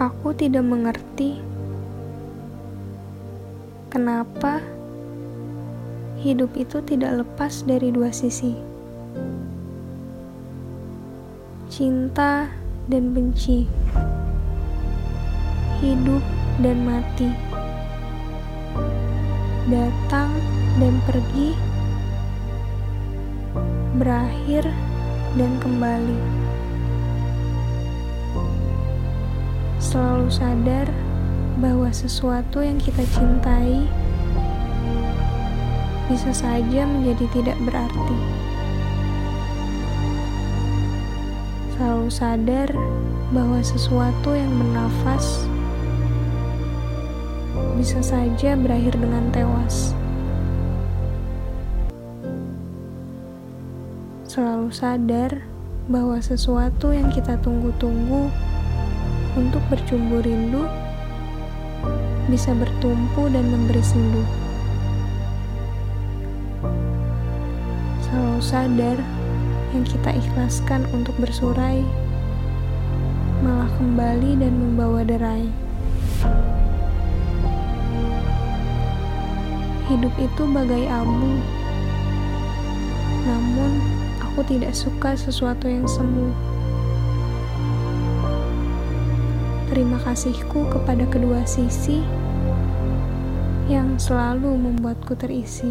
Aku tidak mengerti kenapa hidup itu tidak lepas dari dua sisi, cinta dan benci, hidup dan mati, datang dan pergi, berakhir dan kembali. Selalu sadar bahwa sesuatu yang kita cintai bisa saja menjadi tidak berarti. Selalu sadar bahwa sesuatu yang bernafas bisa saja berakhir dengan tewas. Selalu sadar bahwa sesuatu yang kita tunggu-tunggu untuk bercumbu rindu bisa bertumpu dan memberi sendu. Selalu sadar yang kita ikhlaskan untuk bersurai malah kembali dan membawa derai. Hidup itu bagai abu, namun aku tidak suka sesuatu yang semu. Terima kasihku kepada kedua sisi yang selalu membuatku terisi.